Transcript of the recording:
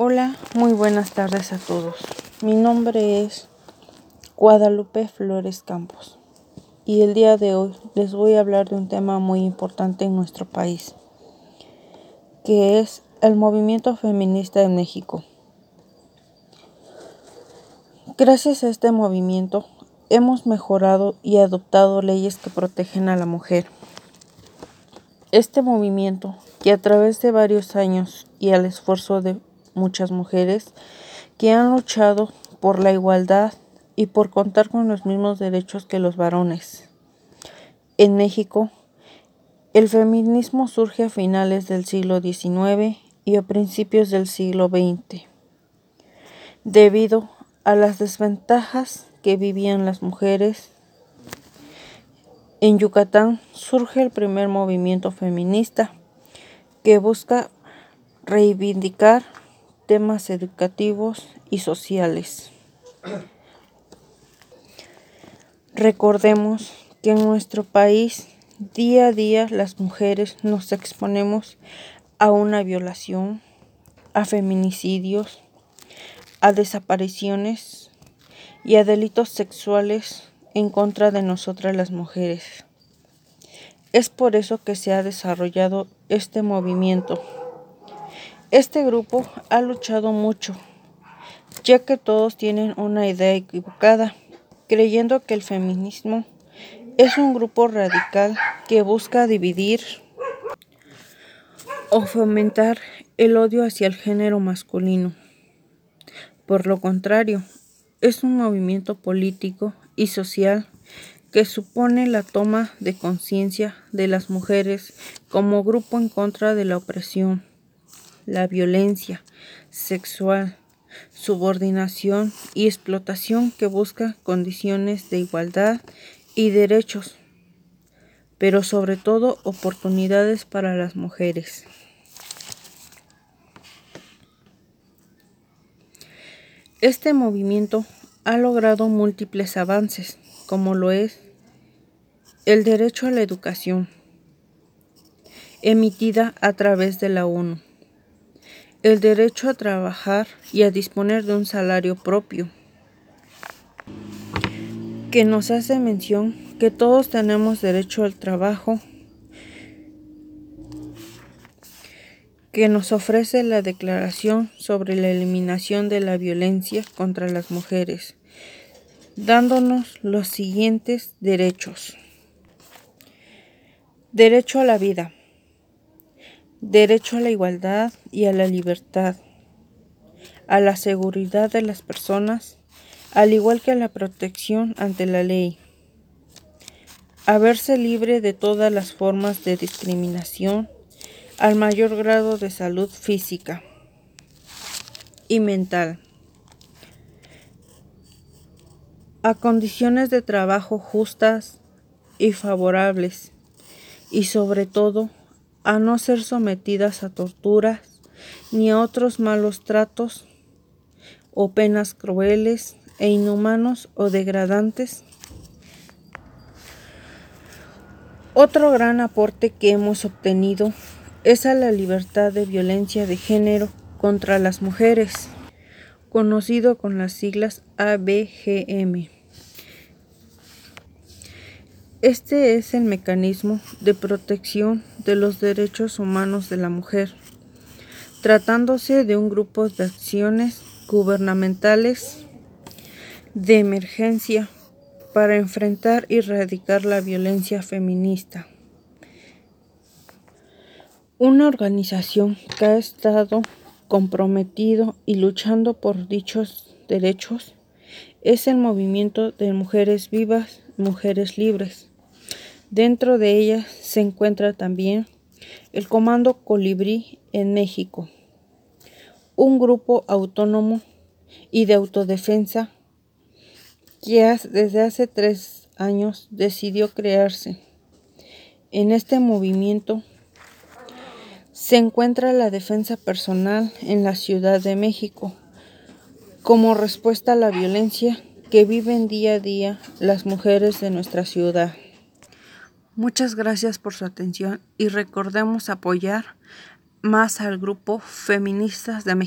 Hola, muy buenas tardes a todos. Mi nombre es Guadalupe Flores Campos y el día de hoy les voy a hablar de un tema muy importante en nuestro país, que es el movimiento feminista en México. Gracias a este movimiento hemos mejorado y adoptado leyes que protegen a la mujer. Este movimiento, que a través de varios años y al esfuerzo de muchas mujeres que han luchado por la igualdad y por contar con los mismos derechos que los varones. En México, el feminismo surge a finales del siglo XIX y a principios del siglo XX, debido a las desventajas que vivían las mujeres. En Yucatán surge el primer movimiento feminista que busca reivindicar temas educativos y sociales. Recordemos que en nuestro país día a día las mujeres nos exponemos a una violación, a feminicidios, a desapariciones y a delitos sexuales en contra de nosotras las mujeres. Es por eso que se ha desarrollado este movimiento este grupo ha luchado mucho, ya que todos tienen una idea equivocada, creyendo que el feminismo es un grupo radical que busca dividir o fomentar el odio hacia el género masculino. Por lo contrario, es un movimiento político y social que supone la toma de conciencia de las mujeres como grupo en contra de la opresión la violencia sexual, subordinación y explotación que busca condiciones de igualdad y derechos, pero sobre todo oportunidades para las mujeres. Este movimiento ha logrado múltiples avances, como lo es el derecho a la educación, emitida a través de la ONU el derecho a trabajar y a disponer de un salario propio, que nos hace mención que todos tenemos derecho al trabajo, que nos ofrece la Declaración sobre la Eliminación de la Violencia contra las Mujeres, dándonos los siguientes derechos. Derecho a la vida derecho a la igualdad y a la libertad, a la seguridad de las personas, al igual que a la protección ante la ley, a verse libre de todas las formas de discriminación, al mayor grado de salud física y mental, a condiciones de trabajo justas y favorables, y sobre todo a no ser sometidas a torturas ni a otros malos tratos o penas crueles e inhumanos o degradantes. Otro gran aporte que hemos obtenido es a la libertad de violencia de género contra las mujeres, conocido con las siglas ABGM. Este es el mecanismo de protección de los derechos humanos de la mujer, tratándose de un grupo de acciones gubernamentales de emergencia para enfrentar y erradicar la violencia feminista. Una organización que ha estado comprometido y luchando por dichos derechos es el movimiento de mujeres vivas, mujeres libres. Dentro de ella se encuentra también el Comando Colibrí en México, un grupo autónomo y de autodefensa que desde hace tres años decidió crearse. En este movimiento se encuentra la defensa personal en la Ciudad de México como respuesta a la violencia que viven día a día las mujeres de nuestra ciudad. Muchas gracias por su atención y recordemos apoyar más al grupo Feministas de México.